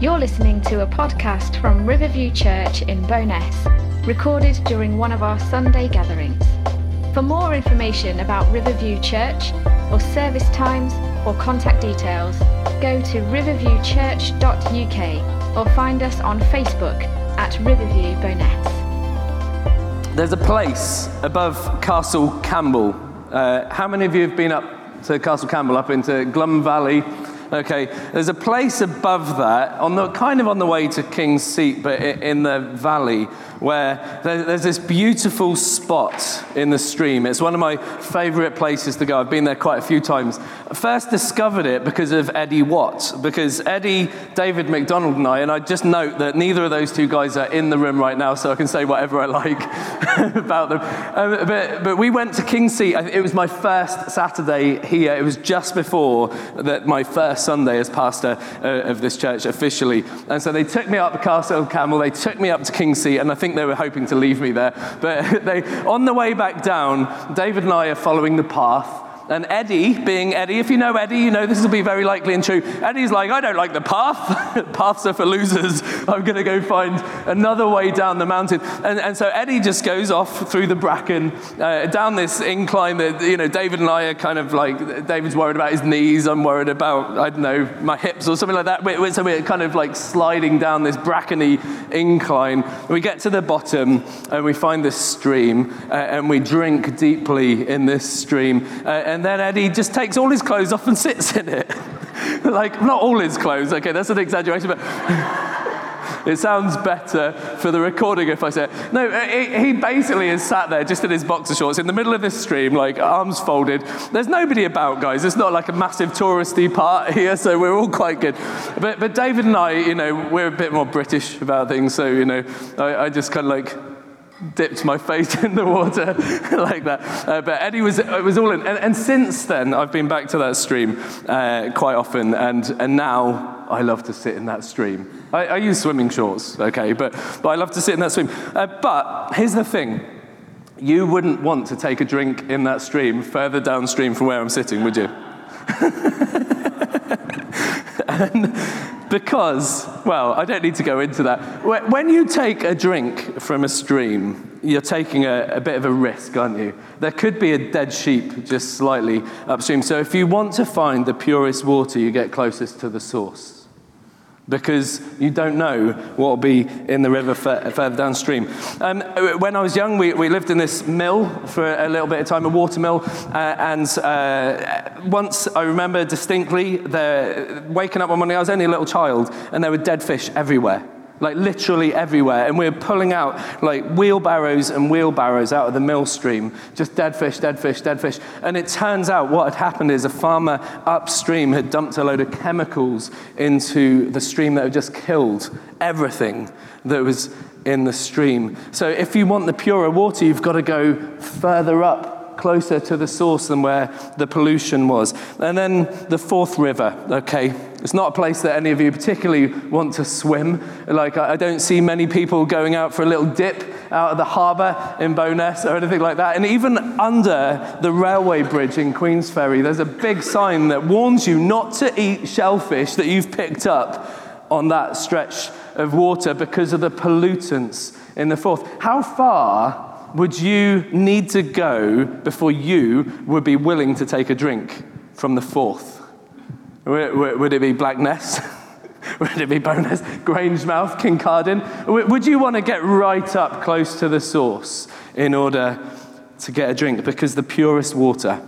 You're listening to a podcast from Riverview Church in Bowness, recorded during one of our Sunday gatherings. For more information about Riverview Church, or service times, or contact details, go to riverviewchurch.uk or find us on Facebook at Riverview Bowness. There's a place above Castle Campbell. Uh, how many of you have been up to Castle Campbell, up into Glum Valley? Okay, there's a place above that, on the kind of on the way to King's Seat, but in the valley, where there's this beautiful spot in the stream. It's one of my favorite places to go. I've been there quite a few times. I first discovered it because of Eddie Watt, because Eddie, David McDonald, and I, and I just note that neither of those two guys are in the room right now, so I can say whatever I like about them. Um, but, but we went to King's Seat. It was my first Saturday here. It was just before that my first Sunday as pastor uh, of this church officially. And so they took me up Castle Campbell, They took me up to King's Seat, and I think think they were hoping to leave me there. But they, on the way back down, David and I are following the path and Eddie, being Eddie, if you know Eddie, you know this will be very likely and true. Eddie's like, I don't like the path. Paths are for losers. I'm going to go find another way down the mountain. And, and so Eddie just goes off through the bracken, uh, down this incline that, you know, David and I are kind of like, David's worried about his knees. I'm worried about, I don't know, my hips or something like that. So we're kind of like sliding down this brackeny incline. We get to the bottom and we find this stream uh, and we drink deeply in this stream. Uh, and and then Eddie just takes all his clothes off and sits in it. like, not all his clothes, okay, that's an exaggeration, but it sounds better for the recording if I say it. No, uh, he basically is sat there just in his boxer shorts in the middle of this stream, like arms folded. There's nobody about, guys. It's not like a massive touristy part here, so we're all quite good. But, but David and I, you know, we're a bit more British about things, so, you know, I, I just kind of like dipped my face in the water like that. Uh, but Eddie was, it was all in. And, and, since then, I've been back to that stream uh, quite often. And, and now I love to sit in that stream. I, I use swimming shorts, okay, but, but I love to sit in that stream. Uh, but here's the thing you wouldn't want to take a drink in that stream further downstream from where I'm sitting, would you? because, well, I don't need to go into that. When you take a drink from a stream, you're taking a, a, bit of a risk, aren't you? There could be a dead sheep just slightly upstream. So if you want to find the purest water, you get closest to the source because you don't know what will be in the river further downstream. Um, when I was young, we, we lived in this mill for a little bit of time, a water mill, uh, and uh, once I remember distinctly the, waking up one morning, I was only a little child, and there were dead fish everywhere like literally everywhere. And we were pulling out like wheelbarrows and wheelbarrows out of the mill stream, just dead fish, dead fish, dead fish. And it turns out what had happened is a farmer upstream had dumped a load of chemicals into the stream that had just killed everything that was in the stream. So if you want the purer water, you've got to go further up closer to the source than where the pollution was. And then the Forth river, okay. It's not a place that any of you particularly want to swim. Like, I don't see many people going out for a little dip out of the harbour in Bowness or anything like that. And even under the railway bridge in Queensferry, there's a big sign that warns you not to eat shellfish that you've picked up on that stretch of water because of the pollutants in the Forth. How far would you need to go before you would be willing to take a drink from the Forth? Would it be Blackness? Would it be Bowness, Grangemouth, Kincardine? Would you want to get right up close to the source in order to get a drink? Because the purest water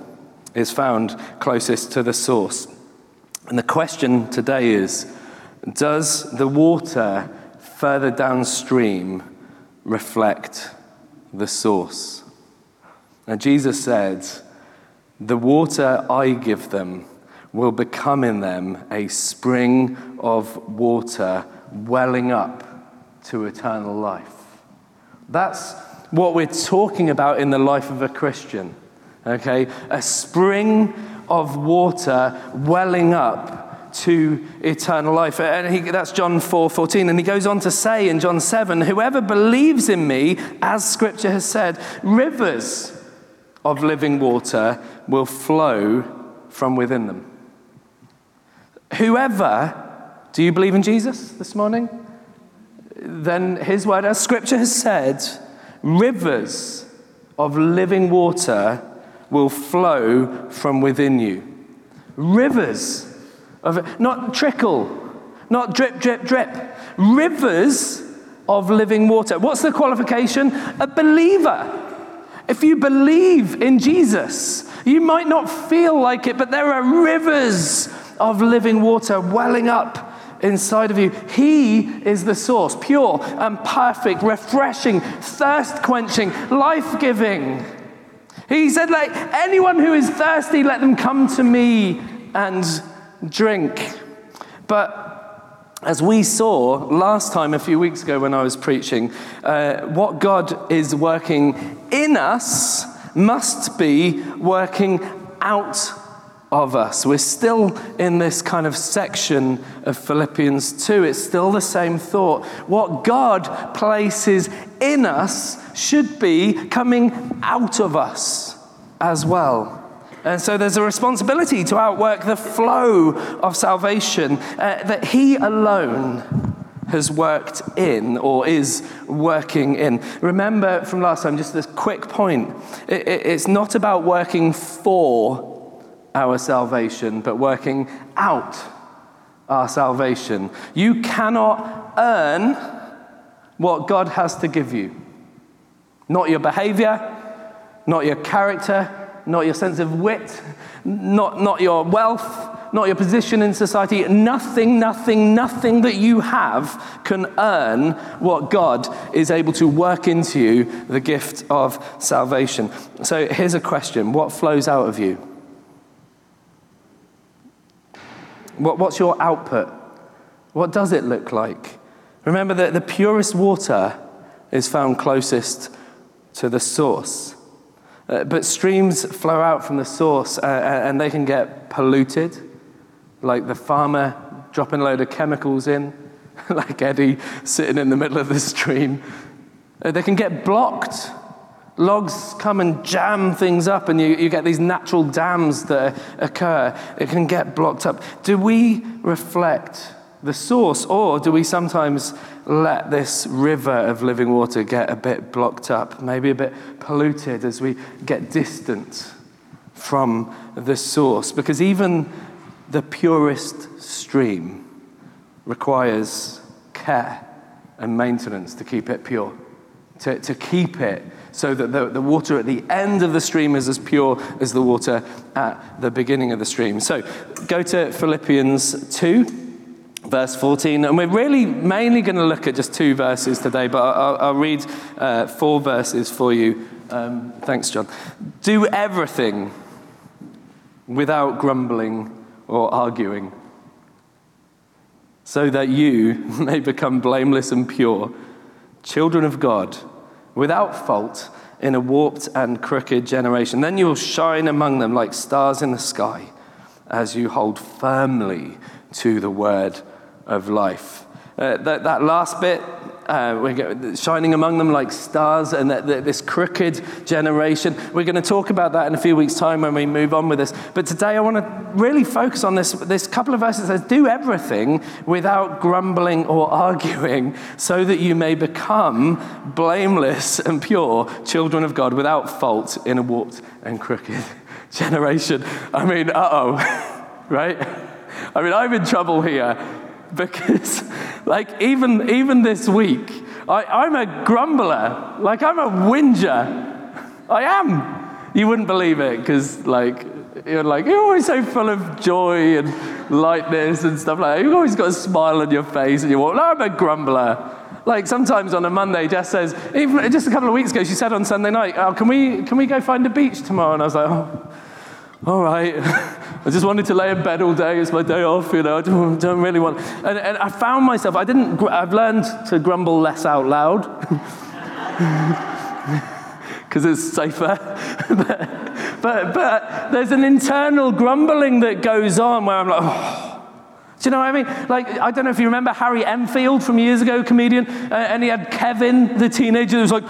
is found closest to the source. And the question today is Does the water further downstream reflect the source. Now, Jesus said, The water I give them will become in them a spring of water welling up to eternal life. That's what we're talking about in the life of a Christian. Okay? A spring of water welling up to eternal life. And he, that's John 4 14. And he goes on to say in John 7 Whoever believes in me, as scripture has said, rivers of living water will flow from within them. Whoever Do you believe in Jesus this morning? Then his word, as scripture has said, rivers of living water will flow from within you. Rivers of, not trickle, not drip, drip, drip. Rivers of living water. What's the qualification? A believer. If you believe in Jesus, you might not feel like it, but there are rivers of living water welling up inside of you. He is the source, pure and perfect, refreshing, thirst quenching, life giving. He said, Like anyone who is thirsty, let them come to me and drink. But as we saw last time, a few weeks ago when I was preaching, uh, what God is working in us must be working out of us. We're still in this kind of section of Philippians 2. It's still the same thought. What God places in us should be coming out of us as well. And so there's a responsibility to outwork the flow of salvation uh, that He alone has worked in or is working in. Remember from last time, just this quick point it, it, it's not about working for our salvation, but working out our salvation. You cannot earn what God has to give you. Not your behavior, not your character, not your sense of wit, not, not your wealth, not your position in society. Nothing, nothing, nothing that you have can earn what God is able to work into you, the gift of salvation. So here's a question What flows out of you? What, what's your output? What does it look like? Remember that the purest water is found closest to the source. Uh, but streams flow out from the source uh, uh, and they can get polluted, like the farmer dropping a load of chemicals in, like Eddie sitting in the middle of the stream. Uh, they can get blocked Logs come and jam things up, and you, you get these natural dams that occur. It can get blocked up. Do we reflect the source, or do we sometimes let this river of living water get a bit blocked up, maybe a bit polluted as we get distant from the source? Because even the purest stream requires care and maintenance to keep it pure, to, to keep it so that the, the water at the end of the stream is as pure as the water at the beginning of the stream. So go to Philippians 2 verse 14. And we're really mainly going to look at just two verses today, but I'll, I'll read uh, four verses for you. Um, thanks, John. Do everything without grumbling or arguing, so that you may become blameless and pure, children of God without fault in a warped and crooked generation. Then you will shine among them like stars in the sky as you hold firmly to the word of life. Uh, that, that last bit, uh, we're shining among them like stars, and that, that this crooked generation. We're going to talk about that in a few weeks' time when we move on with this. But today, I want to really focus on this. This couple of verses says, "Do everything without grumbling or arguing, so that you may become blameless and pure children of God, without fault in a warped and crooked generation." I mean, uh oh, right? I mean, I'm in trouble here because, like, even, even this week, I, I'm a grumbler. Like, I'm a whinger. I am. You wouldn't believe it because, like, you're like, you're always so full of joy and lightness and stuff like that. You've always got a smile on your face and you walk, no, I'm a grumbler. Like sometimes on a Monday, Jess says, even just a couple of weeks ago, she said on Sunday night, oh, can, we, can we go find a beach tomorrow? And I was like, oh, all right. I just wanted to lay in bed all day. It's my day off, you know. I don't, don't really want. And, and I found myself, I didn't, I've learned to grumble less out loud because it's safer. but, but, but there's an internal grumbling that goes on where I'm like, oh. Do you know what I mean? Like, I don't know if you remember Harry Enfield from years ago, comedian, uh, and he had Kevin, the teenager, who was like,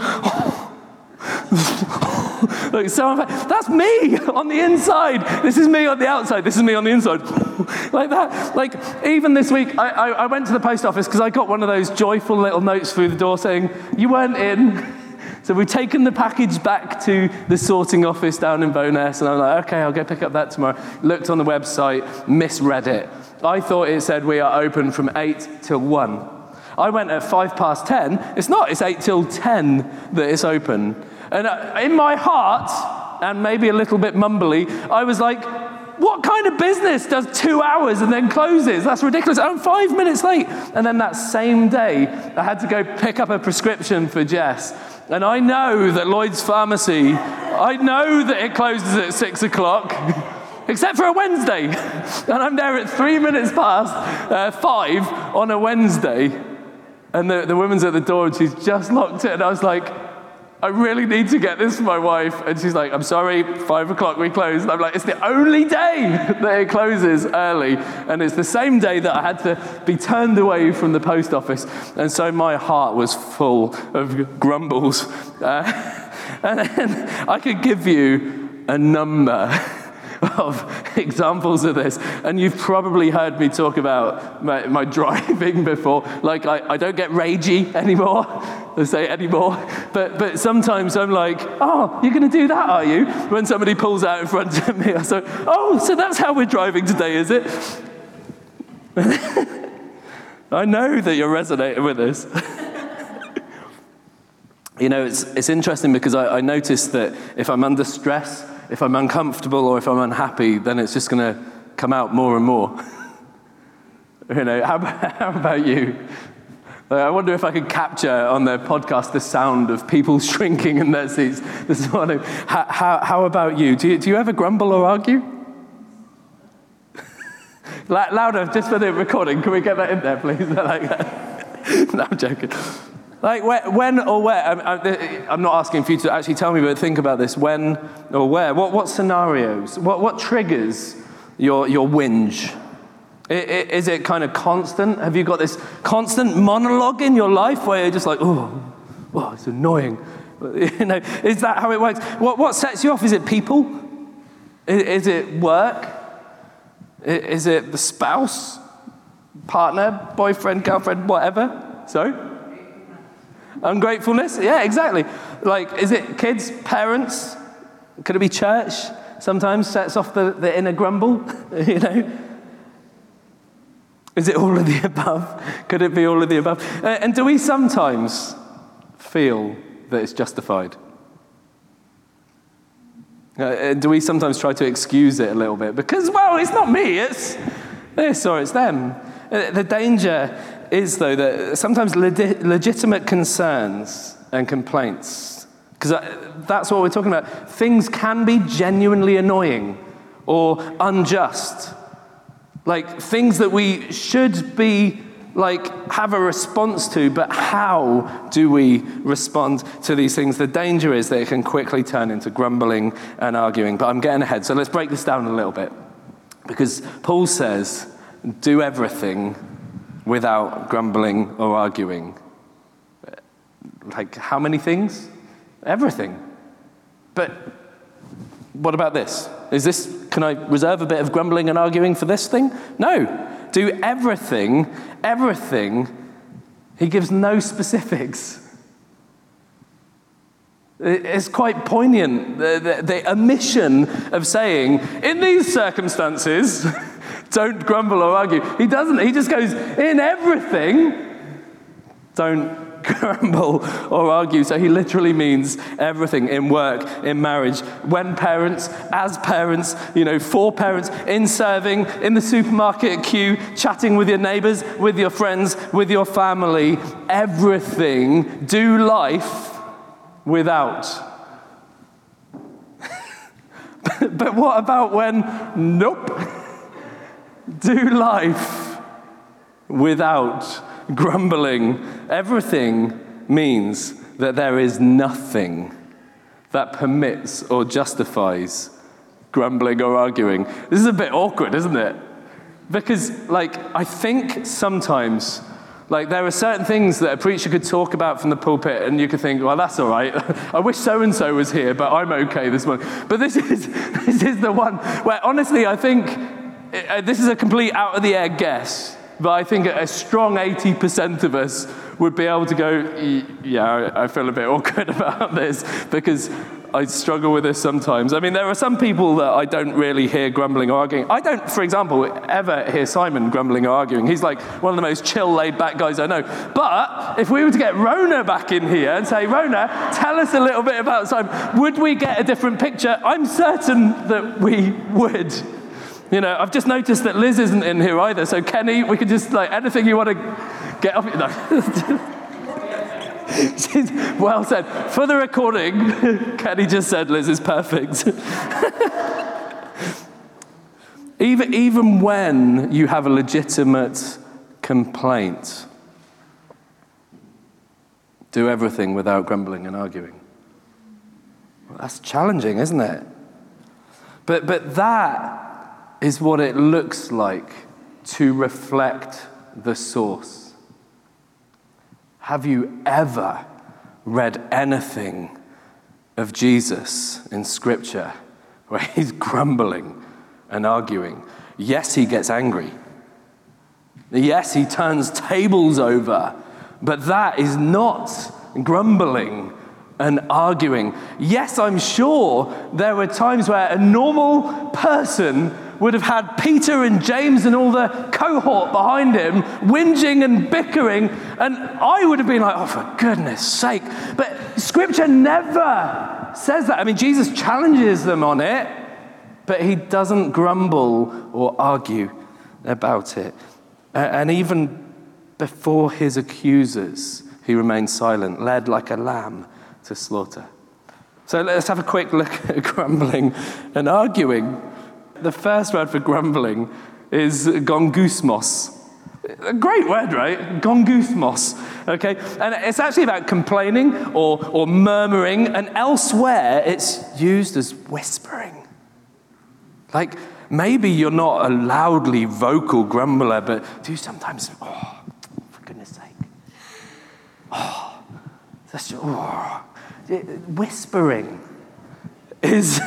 so that's me on the inside. This is me on the outside. This is me on the inside. like that. Like even this week, I, I, I went to the post office because I got one of those joyful little notes through the door saying, You weren't in. So we've taken the package back to the sorting office down in Bowness, and I'm like, okay, I'll go pick up that tomorrow. Looked on the website, misread it. I thought it said we are open from 8 till 1. I went at 5 past 10. It's not, it's 8 till 10 that it's open. And uh, in my heart, and maybe a little bit mumbly, I was like, what kind of business does two hours and then closes? That's ridiculous. I'm five minutes late. And then that same day, I had to go pick up a prescription for Jess. And I know that Lloyd's Pharmacy, I know that it closes at six o'clock. except for a Wednesday. And I'm there at three minutes past uh, five on a Wednesday. And the, the woman's at the door and she's just locked it. And I was like, I really need to get this for my wife. And she's like, I'm sorry, five o'clock we close. And I'm like, it's the only day that it closes early. And it's the same day that I had to be turned away from the post office. And so my heart was full of grumbles. Uh, and then I could give you a number of examples of this. And you've probably heard me talk about my, my driving before. Like, I, I don't get ragey anymore. I say anymore. But, but sometimes I'm like, oh, you're going to do that, are you? When somebody pulls out in front of me, I say, oh, so that's how we're driving today, is it? I know that you're resonating with this. you know, it's, it's interesting because I, I noticed that if I'm under stress, if I'm uncomfortable or if I'm unhappy, then it's just going to come out more and more. you know, how, how about you? I wonder if I could capture on the podcast the sound of people shrinking in their seats this morning. How, how, how about you? Do, you? do you ever grumble or argue? Louder, just for the recording. Can we get that in there, please? no, I'm joking. Like when or where? Um, uh, I'm not asking for you to actually tell me, but think about this. When or where? What, what scenarios? What, what triggers your, your whinge? Is it kind of constant? Have you got this constant monologue in your life where you're just like, oh, oh it's annoying? You know, is that how it works? What, what sets you off? Is it people? Is it work? Is it the spouse, partner, boyfriend, girlfriend, whatever? So? Ungratefulness? Yeah, exactly. Like, is it kids, parents? Could it be church? Sometimes sets off the, the inner grumble, you know? Is it all of the above? Could it be all of the above? Uh, and do we sometimes feel that it's justified? Uh, uh, do we sometimes try to excuse it a little bit? Because, well, it's not me, it's this or it's them. Uh, the danger is, though, that sometimes legitimate concerns and complaints, because uh, that's what we're talking about, things can be genuinely annoying or unjust. Like things that we should be like have a response to, but how do we respond to these things? The danger is that it can quickly turn into grumbling and arguing. But I'm getting ahead, so let's break this down a little bit. Because Paul says, do everything without grumbling or arguing. Like, how many things? Everything. But what about this? Is this, can I reserve a bit of grumbling and arguing for this thing? No. Do everything, everything. He gives no specifics. It's quite poignant, the, the, the omission of saying, in these circumstances, Don't grumble or argue. He doesn't. He just goes, in everything, don't grumble or argue. So he literally means everything in work, in marriage, when parents, as parents, you know, for parents, in serving, in the supermarket queue, chatting with your neighbors, with your friends, with your family. Everything. Do life without. but what about when, nope? do life without grumbling. Everything means that there is nothing that permits or justifies grumbling or arguing. This is a bit awkward, isn't it? Because, like, I think sometimes Like, there are certain things that a preacher could talk about from the pulpit, and you could think, well, that's all right. I wish so and so was here, but I'm okay this morning. But this is, this is the one where, honestly, I think uh, this is a complete out of the air guess, but I think a strong 80% of us would be able to go, yeah, I feel a bit awkward about this because I struggle with this sometimes. I mean, there are some people that I don't really hear grumbling or arguing. I don't, for example, ever hear Simon grumbling or arguing. He's like one of the most chill, laid back guys I know. But if we were to get Rona back in here and say, Rona, tell us a little bit about Simon, would we get a different picture? I'm certain that we would. You know, I've just noticed that Liz isn't in here either. So, Kenny, we could just, like, anything you want to get off. No. well said. For the recording, Kenny just said Liz is perfect. even, even when you have a legitimate complaint, do everything without grumbling and arguing. Well, that's challenging, isn't it? But, but that is what it looks like to reflect the source. Have you ever read anything of Jesus in Scripture where he's grumbling and arguing? Yes, he gets angry. Yes, he turns tables over, but that is not grumbling and arguing. Yes, I'm sure there were times where a normal person would have had Peter and James and all the cohort behind him whinging and bickering, and I would have been like, oh, for goodness sake. But scripture never says that. I mean, Jesus challenges them on it, but he doesn't grumble or argue about it. And even before his accusers, he remains silent, led like a lamb to slaughter. So let's have a quick look at grumbling and arguing. The first word for grumbling is gongusmos. A great word, right? Gongusmos. Okay? And it's actually about complaining or, or murmuring, and elsewhere it's used as whispering. Like maybe you're not a loudly vocal grumbler, but do you sometimes, oh, for goodness sake. Oh, that's oh. Whispering is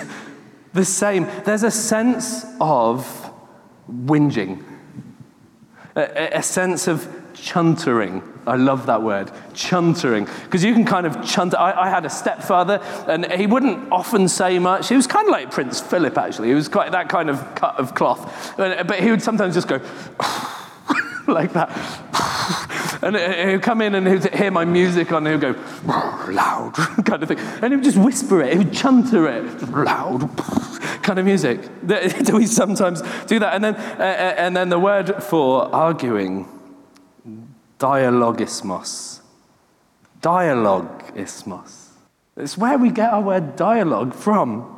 the same. There's a sense of whinging, a, a sense of chuntering. I love that word, chuntering. Because you can kind of chunter. I, I, had a stepfather, and he wouldn't often say much. He was kind of like Prince Philip, actually. He was quite that kind of cut of cloth. But he would sometimes just go like that. And he'd come in and he'd hear my music on, and he'd go, loud, kind of thing. And he would just whisper it, he would chanter it, loud, kind of music. Do we sometimes do that? And then, uh, and then the word for arguing, dialogismos. Dialogismos. It's where we get our word dialogue from.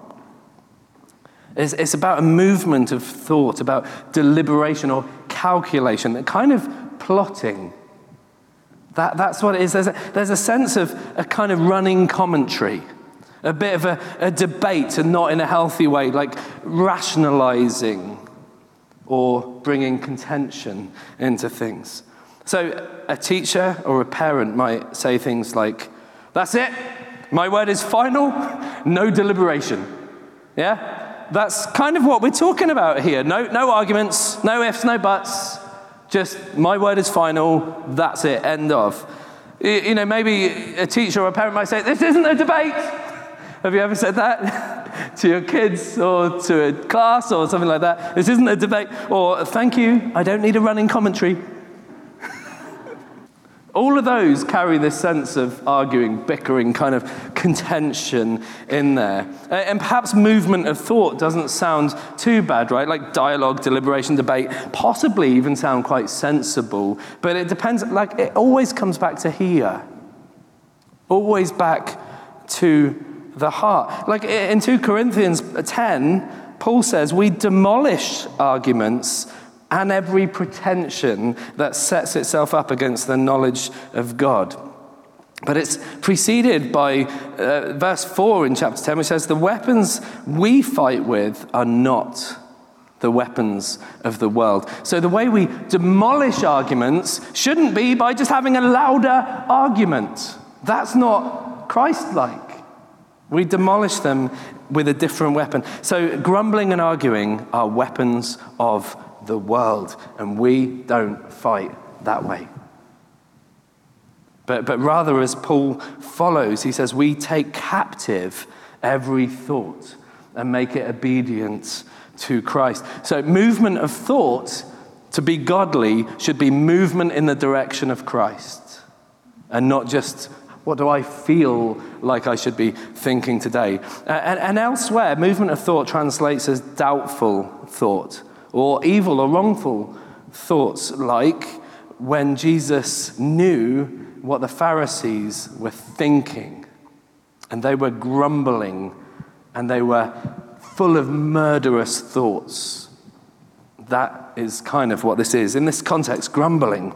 It's, it's about a movement of thought, about deliberation or calculation, kind of plotting. That, that's what it is. There's a, there's a sense of a kind of running commentary, a bit of a, a debate, and not in a healthy way, like rationalizing or bringing contention into things. So, a teacher or a parent might say things like, That's it, my word is final, no deliberation. Yeah? That's kind of what we're talking about here. No, no arguments, no ifs, no buts. Just my word is final, that's it, end of. You know, maybe a teacher or a parent might say, This isn't a debate. Have you ever said that to your kids or to a class or something like that? This isn't a debate. Or, thank you, I don't need a running commentary. All of those carry this sense of arguing, bickering, kind of contention in there. Uh, and perhaps movement of thought doesn't sound too bad, right? Like dialogue, deliberation, debate, possibly even sound quite sensible. But it depends, like, it always comes back to here, always back to the heart. Like in 2 Corinthians 10, Paul says, We demolish arguments and every pretension that sets itself up against the knowledge of God. But it's preceded by uh, verse 4 in chapter 10, which says, The weapons we fight with are not the weapons of the world. So, the way we demolish arguments shouldn't be by just having a louder argument. That's not Christ like. We demolish them with a different weapon. So, grumbling and arguing are weapons of the world, and we don't fight that way. But, but rather, as Paul follows, he says, we take captive every thought and make it obedient to Christ. So, movement of thought to be godly should be movement in the direction of Christ and not just what do I feel like I should be thinking today? And, and, elsewhere, movement of thought translates as doubtful thought or evil or wrongful thoughts, like when Jesus knew what the Pharisees were thinking and they were grumbling and they were full of murderous thoughts. That is kind of what this is. In this context, grumbling,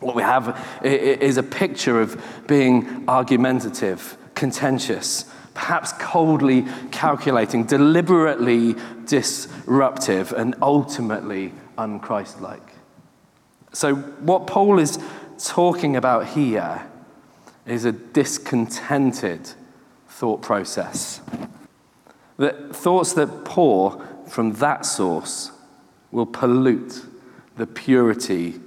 what we have is a picture of being argumentative, contentious, perhaps coldly calculating, deliberately disruptive, and ultimately unchristlike. So, what Paul is talking about here is a discontented thought process. That thoughts that pour from that source will pollute the purity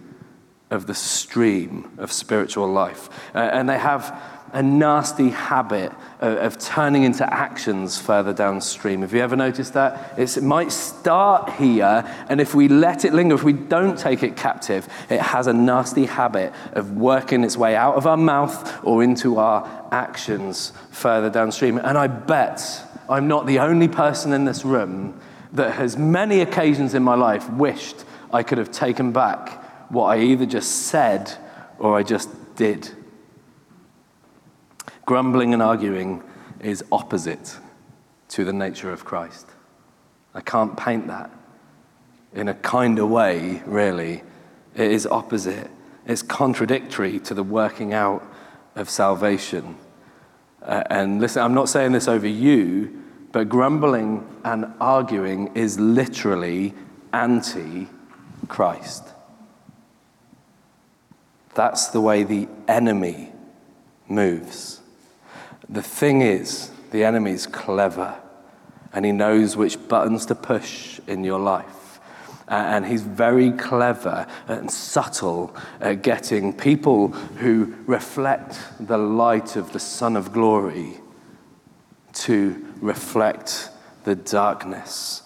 of the stream of spiritual life. Uh, and they have a nasty habit of, of, turning into actions further downstream. Have you ever noticed that? It's, it might start here, and if we let it linger, if we don't take it captive, it has a nasty habit of working its way out of our mouth or into our actions further downstream. And I bet I'm not the only person in this room that has many occasions in my life wished I could have taken back what I either just said or I just did. Grumbling and arguing is opposite to the nature of Christ. I can't paint that in a kind of way, really. It is opposite. It's contradictory to the working out of salvation. Uh, and listen, I'm not saying this over you, but grumbling and arguing is literally anti Christ. That's the way the enemy moves. The thing is, the enemy's clever and he knows which buttons to push in your life. And he's very clever and subtle at getting people who reflect the light of the Son of Glory to reflect the darkness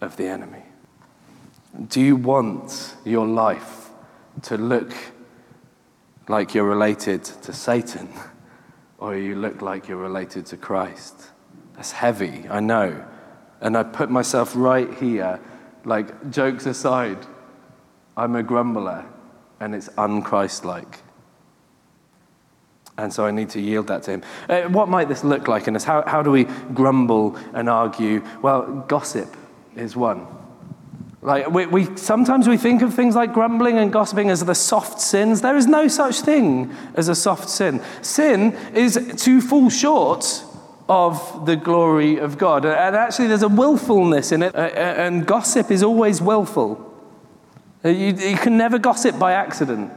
of the enemy? Do you want your life to look like you're related to Satan or you look like you're related to Christ? That's heavy, I know. And I put myself right here, like, jokes aside, I'm a grumbler and it's unchristlike. And so I need to yield that to him. Uh, what might this look like in us? How, how do we grumble and argue? Well, gossip is one. Like we, we, sometimes we think of things like grumbling and gossiping as the soft sins. There is no such thing as a soft sin. Sin is to fall short of the glory of God. And actually, there's a willfulness in it, uh, uh, and gossip is always willful. You, you can never gossip by accident.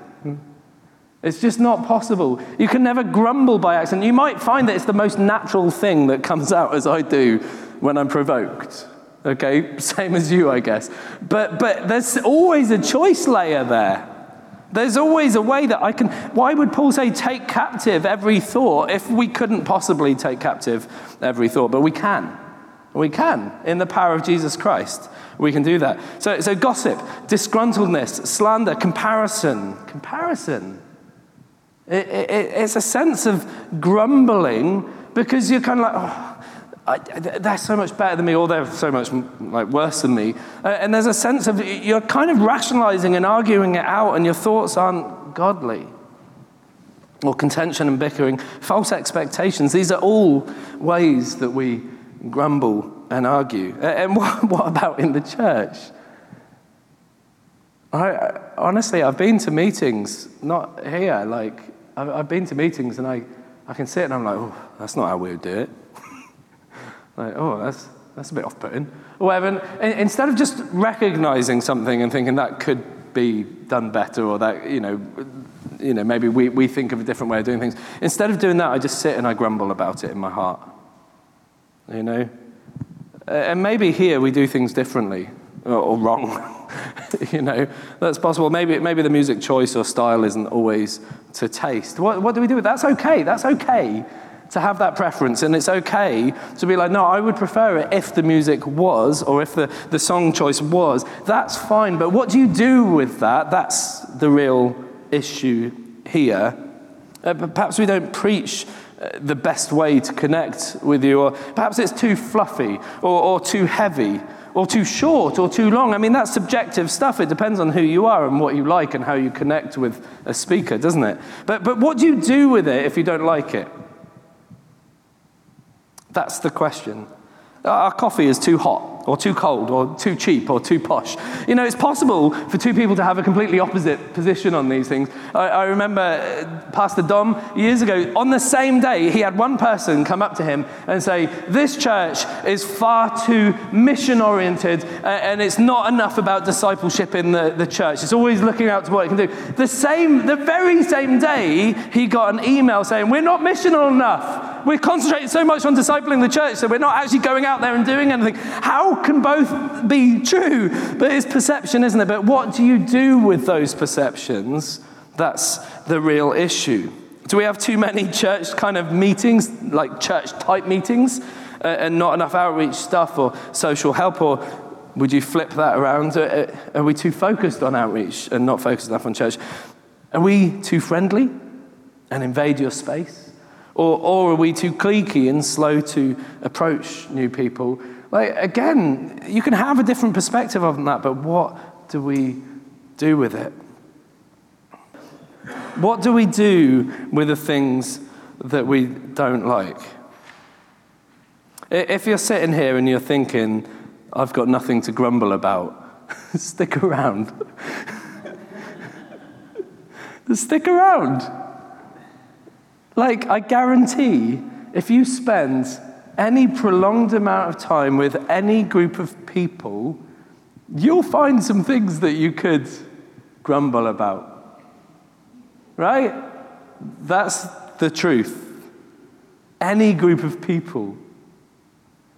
It's just not possible. You can never grumble by accident. You might find that it's the most natural thing that comes out as I do when I'm provoked. Okay, same as you, I guess. But, but there's always a choice layer there. There's always a way that I can. Why would Paul say take captive every thought if we couldn't possibly take captive every thought? But we can. We can. In the power of Jesus Christ, we can do that. So, so gossip, disgruntledness, slander, comparison. Comparison. It, it, it's a sense of grumbling because you're kind of like, oh, I, they're so much better than me, or they're so much like worse than me. Uh, and there's a sense of you're kind of rationalizing and arguing it out, and your thoughts aren't godly. Or contention and bickering, false expectations. These are all ways that we grumble and argue. And what, what about in the church? I, honestly, I've been to meetings, not here, like I've, I've been to meetings and I, I can sit and I'm like, oh, that's not how we would do it. Like, oh, that's, that's a bit off putting. Or whatever. And instead of just recognizing something and thinking that could be done better or that, you know, you know, maybe we, we think of a different way of doing things. Instead of doing that, I just sit and I grumble about it in my heart. You know? And maybe here we do things differently or, or wrong. you know, that's possible. Maybe, maybe the music choice or style isn't always to taste. What, what do we do? That's okay. That's okay to have that preference. And it's okay to be like, no, I would prefer it if the music was, or if the, the song choice was. That's fine. But what do you do with that? That's the real issue here. Uh, perhaps we don't preach uh, the best way to connect with you, or perhaps it's too fluffy, or, or too heavy, or too short, or too long. I mean, that's subjective stuff. It depends on who you are and what you like and how you connect with a speaker, doesn't it? But, but what do you do with it if you don't like it? That's the question. Our coffee is too hot, or too cold, or too cheap, or too posh. You know, it's possible for two people to have a completely opposite position on these things. I, I, remember uh, Pastor Dom years ago, on the same day, he had one person come up to him and say, This church is far too mission oriented, and it's not enough about discipleship in the, the church. It's always looking out to what it can do. The same, the very same day, he got an email saying, We're not missional enough. We're concentrating so much on discipling the church, so we're not actually going out there and doing anything. How can both be true? But it's perception, isn't it? But what do you do with those perceptions? That's the real issue. Do we have too many church kind of meetings, like church type meetings, uh, and not enough outreach stuff or social help? Or would you flip that around? Uh, uh, are we too focused on outreach and not focused enough on church? Are we too friendly and invade your space? Or, or are we too cliquey and slow to approach new people? Like, again, you can have a different perspective on that, but what do we do with it? What do we do with the things that we don't like? If you're sitting here and you're thinking, I've got nothing to grumble about, stick around. stick around. Like, I guarantee if you spend any prolonged amount of time with any group of people, you'll find some things that you could grumble about. Right? That's the truth. Any group of people.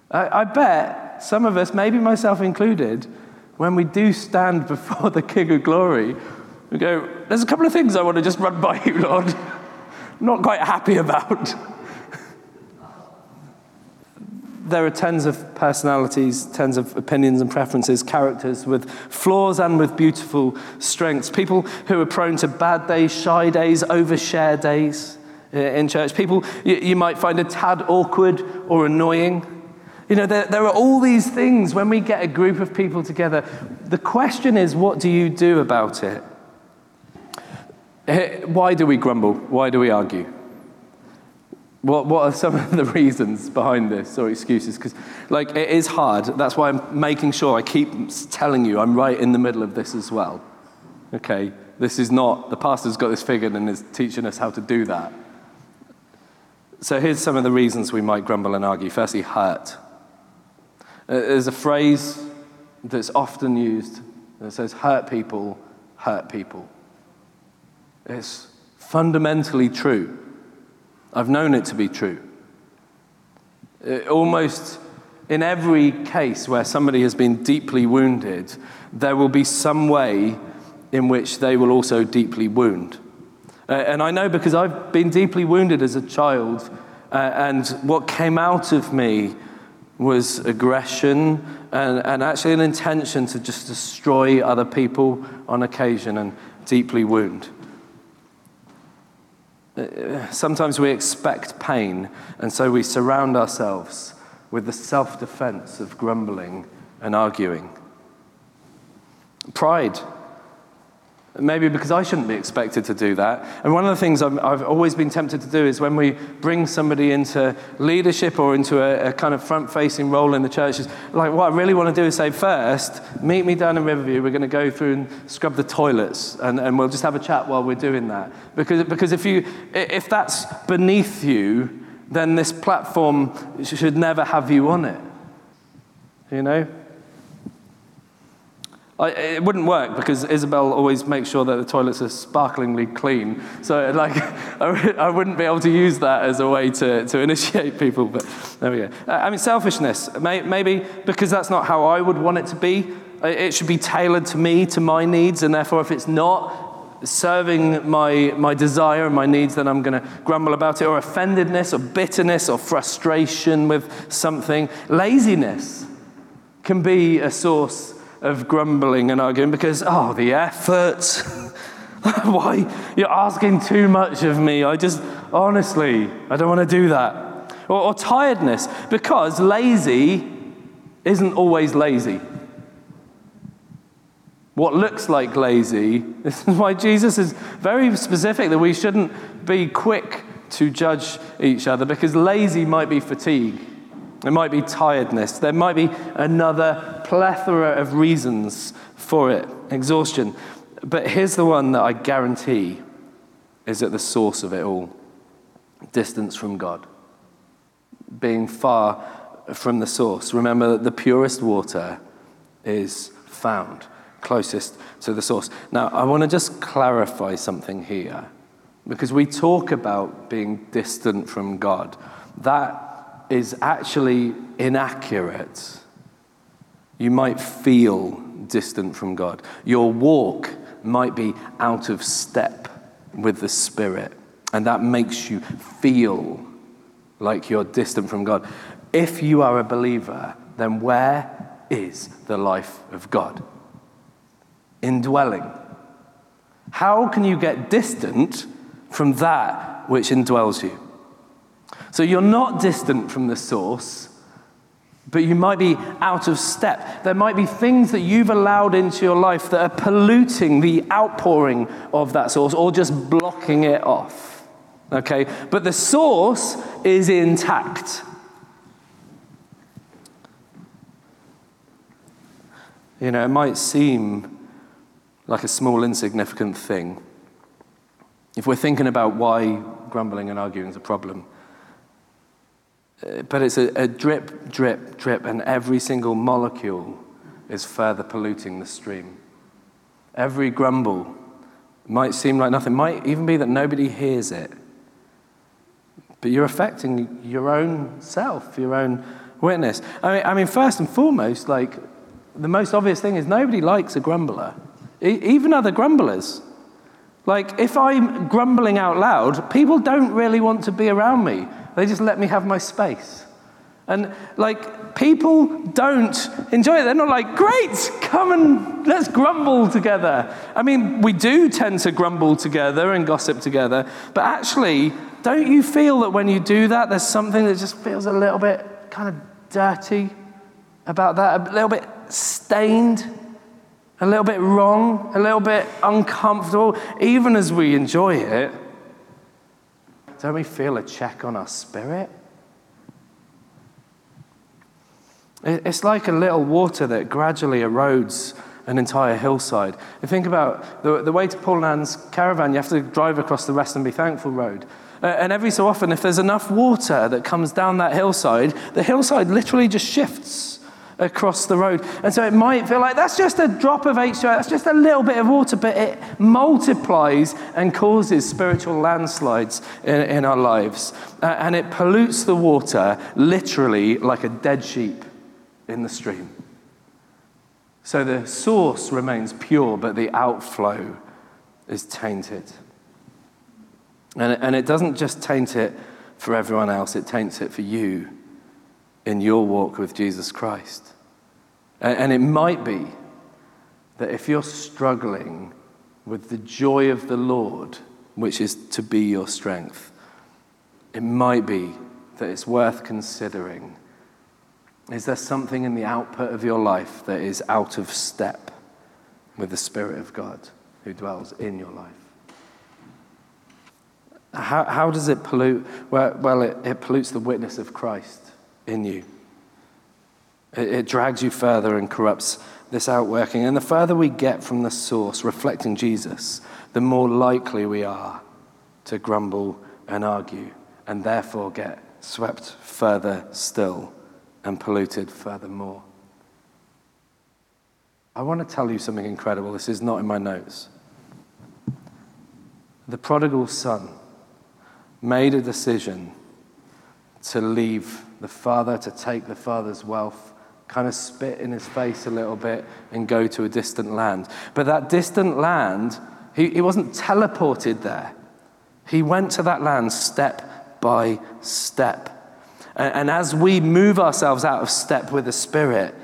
I, I, bet some of us, maybe myself included, when we do stand before the King of Glory, we go, There's a couple of things I want to just run by you, Lord not quite happy about. There are tens of personalities, tens of opinions and preferences, characters with flaws and with beautiful strengths. People who are prone to bad days, shy days, overshare days in church. People you, might find a tad awkward or annoying. You know, there, there are all these things when we get a group of people together. The question is, what do you do about it? Eh, why do we grumble? Why do we argue? What, what are some of the reasons behind this or excuses? Because, like, it is hard. That's why I'm making sure I keep telling you I'm right in the middle of this as well. Okay? This is not, the pastor's got this figured and is teaching us how to do that. So, here's some of the reasons we might grumble and argue. Firstly, hurt. Uh, there's a phrase that's often used that says, hurt people, hurt people. It's fundamentally true. I've known it to be true. It almost in every case where somebody has been deeply wounded, there will be some way in which they will also deeply wound. Uh, and I know because I've been deeply wounded as a child, uh, and what came out of me was aggression and, and actually an intention to just destroy other people on occasion and deeply wound. Sometimes we expect pain, and so we surround ourselves with the self defense of grumbling and arguing. Pride Maybe because I shouldn't be expected to do that. And one of the things i have always been tempted to do is when we bring somebody into leadership or into a, a kind of front facing role in the church, is like what I really want to do is say, first, meet me down in Riverview. We're going to go through and scrub the toilets, and, and we'll just have a chat while we're doing that. Because, because if, you, if that's beneath you, then this platform should never have you on it. you know? It wouldn't work because Isabel always makes sure that the toilets are sparklingly clean. So, like, I wouldn't be able to use that as a way to, to initiate people. But there we go. Uh, I mean, selfishness, maybe because that's not how I would want it to be. It should be tailored to me, to my needs, and therefore, if it's not, serving my, my desire and my needs, then I'm going to grumble about it, or offendedness, or bitterness, or frustration with something. Laziness can be a source of grumbling and arguing because, oh, the effort. Why? You're asking too much of me. I just, honestly, I don't want to do that. Or, or tiredness because lazy isn't always lazy what looks like lazy. This is why Jesus is very specific that we shouldn't be quick to judge each other because lazy might be fatigue. It might be tiredness. There might be another plethora of reasons for it, exhaustion. But here's the one that I guarantee is at the source of it all distance from God. Being far from the source. Remember that the purest water is found closest to the source. Now, I want to just clarify something here because we talk about being distant from God. That is actually inaccurate. You might feel distant from God. Your walk might be out of step with the Spirit, and that makes you feel like you're distant from God. If you are a believer, then where is the life of God? indwelling. How can you get distant from that which indwells you? So you're not distant from the source, but you might be out of step. There might be things that you've allowed into your life that are polluting the outpouring of that source or just blocking it off. Okay? But the source is intact. You know, it might seem like a small, insignificant thing. If we're thinking about why grumbling and arguing is a problem, Uh, but it's a, a drip, drip, drip, and every single molecule is further polluting the stream. Every grumble might seem like nothing, might even be that nobody hears it. But you're affecting your own self, your own witness. I mean, I mean, first and foremost, like, the most obvious thing is nobody likes a grumbler even other grumblers. Like, if I'm grumbling out loud, people don't really want to be around me. They just let me have my space. And, like, people don't enjoy it. They're not like, great, come and let's grumble together. I mean, we do tend to grumble together and gossip together, but actually, don't you feel that when you do that, there's something that just feels a little bit kind of dirty about that, a little bit stained? a little bit wrong, a little bit uncomfortable, even as we enjoy it, don't we feel a check on our spirit? It's like a little water that gradually erodes an entire hillside. You think about the, the way to Paul Nan's caravan, you have to drive across the Rest and Be Thankful road. Uh, and every so often, if there's enough water that comes down that hillside, the hillside literally just shifts across the road. And so it might feel like that's just a drop of H2O, that's just a little bit of water, but it multiplies and causes spiritual landslides in, in our lives. Uh, and it pollutes the water literally like a dead sheep in the stream. So the source remains pure, but the outflow is tainted. And, and it doesn't just taint it for everyone else, it taints it for you in your walk with Jesus Christ. And it might be that if you're struggling with the joy of the Lord, which is to be your strength, it might be that it's worth considering. Is there something in the output of your life that is out of step with the Spirit of God who dwells in your life? How, how does it pollute? Well, well it, it pollutes the witness of Christ in you. It, it drags you further and corrupts this outworking. And the further we get from the source, reflecting Jesus, the more likely we are to grumble and argue, and therefore get swept further still and polluted furthermore. I want to tell you something incredible. This is not in my notes. The prodigal son made a decision to leave the father, to take the father's wealth, kind of spit in his face a little bit, and go to a distant land. But that distant land, he, he wasn't teleported there. He went to that land step by step. And, and as we move ourselves out of step with the Spirit,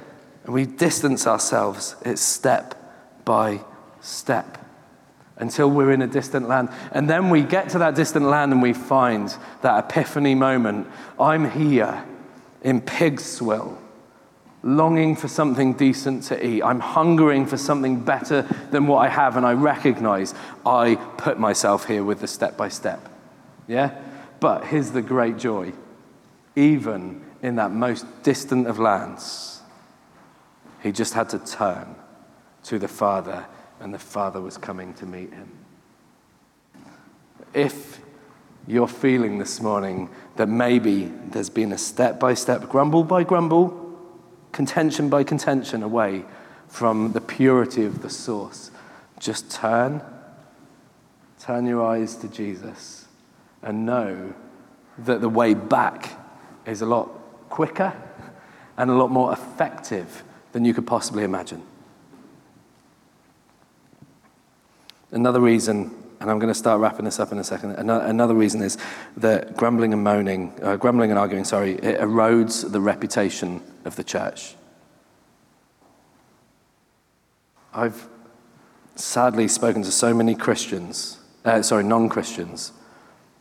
and we distance ourselves, it's step by step until we're in a distant land. And then we get to that distant land and we find that epiphany moment. I'm here in pig's Pigswill, longing for something decent to eat. I'm hungering for something better than what I have, and I recognize I put myself here with the step by step. Yeah? But here's the great joy. Even in that most distant of lands, he just had to turn to the Father and the Father was coming to meet him. If you're feeling this morning that maybe there's been a step by step, grumble by grumble, contention by contention away from the purity of the source, just turn, turn your eyes to Jesus and know that the way back is a lot quicker and a lot more effective than you could possibly imagine. Another reason, and I'm going to start wrapping this up in a second, another reason is that grumbling and moaning, uh, grumbling and arguing, sorry, it erodes the reputation of the church. I've sadly spoken to so many Christians, uh, sorry, non Christians,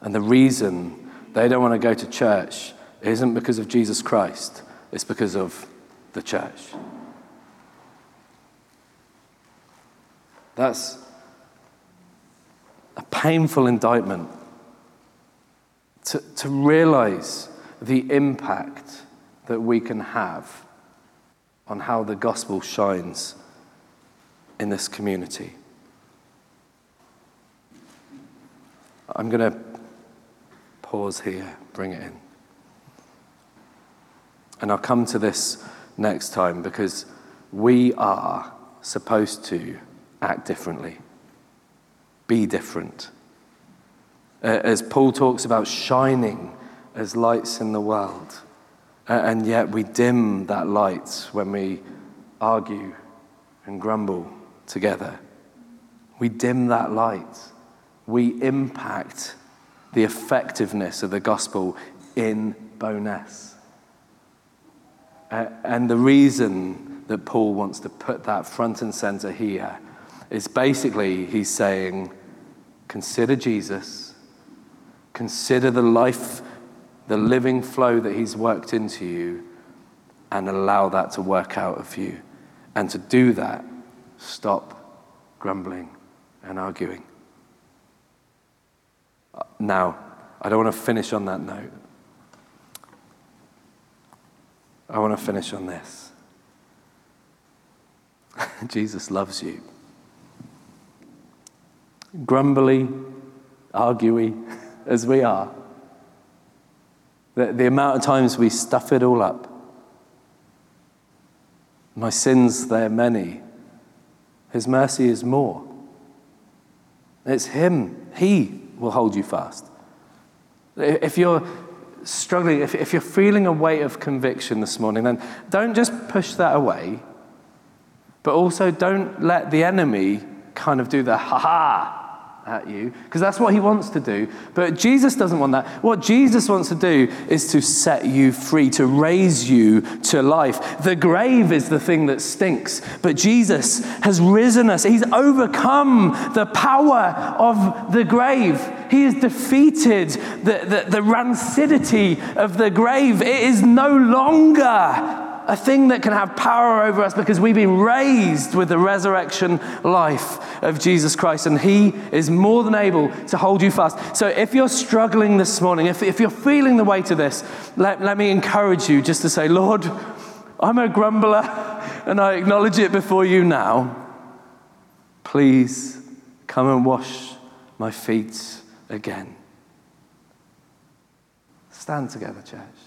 and the reason they don't want to go to church isn't because of Jesus Christ, it's because of the church. That's a painful indictment to, to realize the impact that we can have on how the gospel shines in this community. I'm going to pause here, bring it in. And I'll come to this next time because we are supposed to act differently be different. Uh, as Paul talks about shining as lights in the world, uh, and yet we dim that light when we argue and grumble together. We dim that light. We impact the effectiveness of the gospel in Bo'ness. Uh, and the reason that Paul wants to put that front and center here is basically he's saying, consider Jesus, consider the life, the living flow that he's worked into you, and allow that to work out of you. And to do that, stop grumbling and arguing. Uh, now, I don't want to finish on that note. I want to finish on this. Jesus loves you grumbly, arguey as we are, the, the amount of times we stuff it all up. My sins, they're many. His mercy is more. It's Him. He will hold you fast. If you're struggling, if, if you're feeling a weight of conviction this morning, then don't just push that away, but also don't let the enemy kind of do the ha ha at you, because that's what he wants to do. But Jesus doesn't want that. What Jesus wants to do is to set you free, to raise you to life. The grave is the thing that stinks, but Jesus has risen us. He's overcome the power of the grave. He has defeated the, the, the rancidity of the grave. It is no longer a thing that can have power over us because we've been raised with the resurrection life of Jesus Christ, and He is more than able to hold you fast. So, if you're struggling this morning, if, if you're feeling the weight of this, let, let me encourage you just to say, Lord, I'm a grumbler, and I acknowledge it before you now. Please come and wash my feet again. Stand together, church.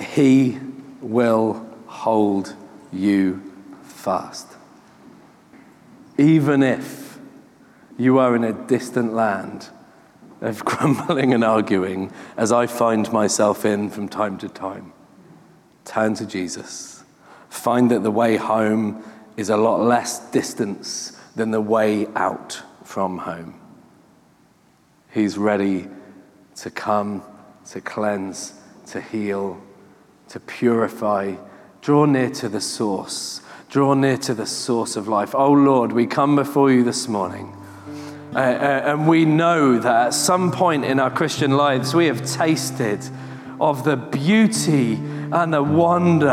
He will hold you fast. Even if you are in a distant land of grumbling and arguing, as I find myself in from time to time, turn to Jesus. Find that the way home is a lot less distance than the way out from home. He's ready to come, to cleanse, to heal, to purify. Draw near to the source. Draw near to the source of life. Oh Lord, we come before you this morning. Uh, uh, and we know that at some point in our Christian lives, we have tasted of the beauty and the wonder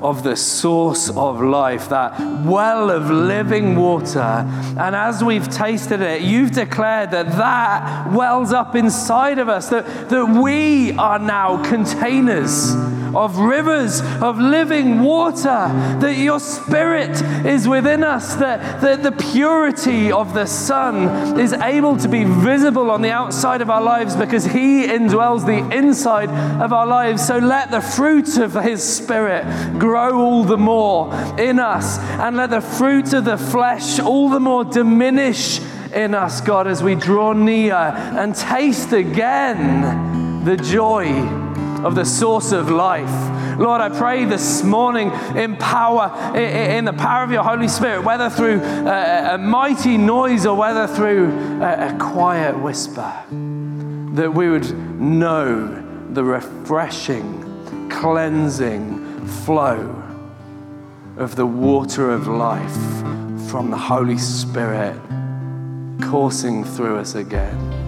of the source of life, that well of living water. And as we've tasted it, you've declared that that wells up inside of us, that, that we are now containers of rivers of living water, that your spirit is within us, that, that the purity of the Son is able to be visible on the outside of our lives because He indwells the inside of our lives. So let the fruit of His Spirit grow all the more in us, and let the fruit of the flesh all the more diminish in us, God, as we draw near and taste again the joy of the source of life. Lord, I pray this morning in power, in the power of your Holy Spirit, whether through uh, a mighty noise or whether through uh, a quiet whisper, that we would know the refreshing, cleansing flow of the water of life from the Holy Spirit coursing through us again.